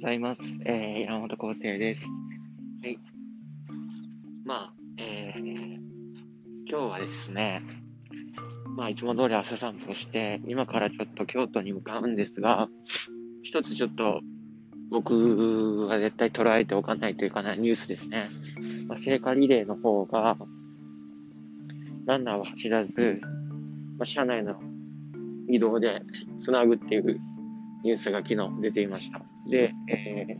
ございます。えー、山本康生です。はい。まあ、えー、今日はですね、まあ、いつも通り朝散歩して、今からちょっと京都に向かうんですが、一つちょっと僕が絶対捉えておかないといかないニュースですね。まあ、聖火リレーの方が、ランナーは走らず、まあ、車内の移動でつなぐっていうニュースが昨日出ていました。で、えー、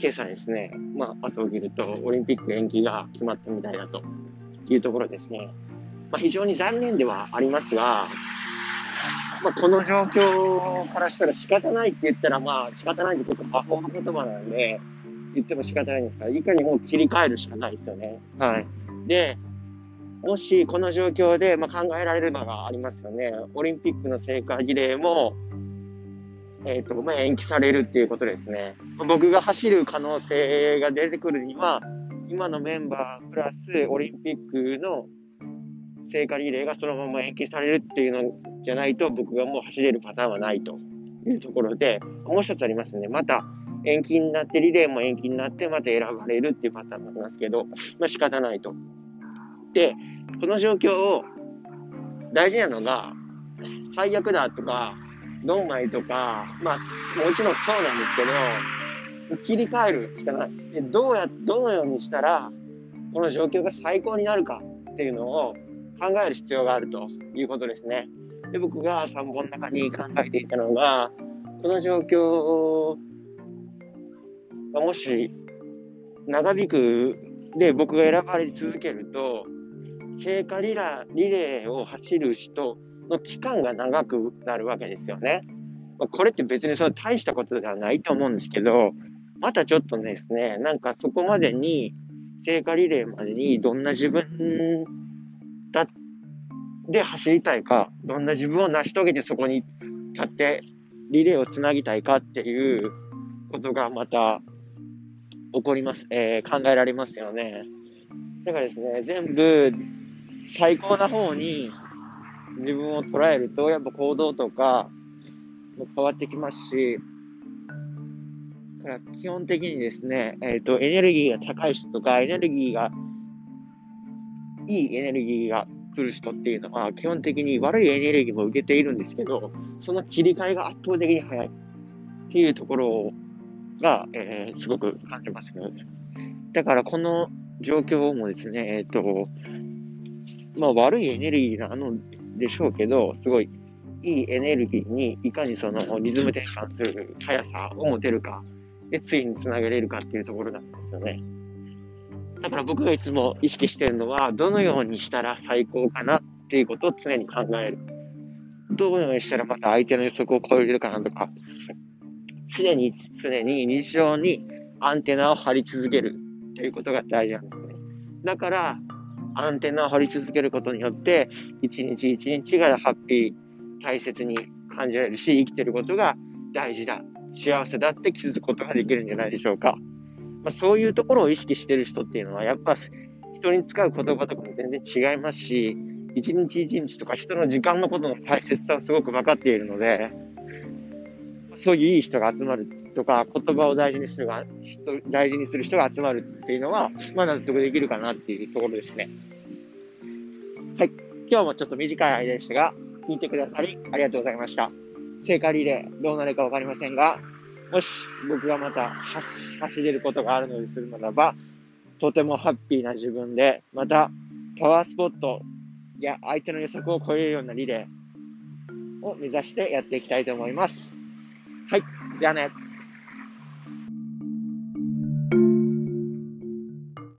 今朝ですね、まあ、朝起きるとオリンピック延期が決まったみたいだというところですね。まあ、非常に残念ではありますが、まあ、この状況からしたら仕方ないって言ったら、まあ仕方ないって結構魔法の言葉なんで、言っても仕方ないんですから、いかにも切り替えるしかないですよね。はい。で、もしこの状況で、まあ、考えられるのがありますよね。オリンピックの聖火リレーも、え、ー、と、まあ、延期されるっていうことですね。僕が走る可能性が出てくるには、今のメンバープラスオリンピックの聖火リレーがそのまま延期されるっていうのじゃないと僕がもう走れるパターンはないというところで、もう一つありますね。また延期になって、リレーも延期になって、また選ばれるっていうパターンになりますけど、まあ仕方ないと。で、この状況を大事なのが、最悪だとか、ドンマイとか、まあ、もちろんそうなんですけど、切り替えるしかない。でどうや、どのようにしたら、この状況が最高になるかっていうのを考える必要があるということですね。で、僕が3本の中に考えていたのが、この状況がもし長引くで僕が選ばれ続けると、聖火リラリレーを走る人の期間が長くなるわけですよね。これって別にその大したことではないと思うんですけど、またちょっとですね、なんかそこまでに、聖火リレーまでにどんな自分だで走りたいか、どんな自分を成し遂げてそこに立ってリレーをつなぎたいかっていうことがまた起こります、えー、考えられますよね。だからですね、全部最高な方に自分を捉えると、やっぱ行動とかも変わってきますし、だから基本的にですね、えっ、ー、と、エネルギーが高い人とか、エネルギーが、いいエネルギーが来る人っていうのは、基本的に悪いエネルギーも受けているんですけど、その切り替えが圧倒的に早いっていうところが、えー、すごく感じますよね。だからこの状況もですね、えっ、ー、と、まあ悪いエネルギーなのでしょうけど、すごいいいエネルギーにいかにそのリズム転換する速さを持てるか、で、ついにつなげれるかっていうところなんですよね。だから僕がいつも意識してるのは、どのようにしたら最高かなっていうことを常に考える。どのようにしたらまた相手の予測を超えれるかなとか、常に、常に日常にアンテナを張り続けるということが大事なんですね。だから、アンテナを張り続けることによって、一日一日がハッピー、大切に感じられるし、生きてることが大事だ、幸せだって気づくことができるんじゃないでしょうか。まあ、そういうところを意識してる人っていうのは、やっぱ人に使う言葉とかも全然違いますし、一日一日とか人の時間のことの大切さをすごく分かっているので、そういういい人が集まるとか、言葉を大事にするが、大事にする人が集まるっていうのは、まあ納得できるかなっていうところですね。はい。今日もちょっと短い間でしたが、聞いてくださりありがとうございました。聖火リレー、どうなるかわかりませんが、もし僕がまた走れることがあるのでするならば、とてもハッピーな自分で、またパワースポットや相手の予測を超えるようなリレーを目指してやっていきたいと思います。はい。じゃあね。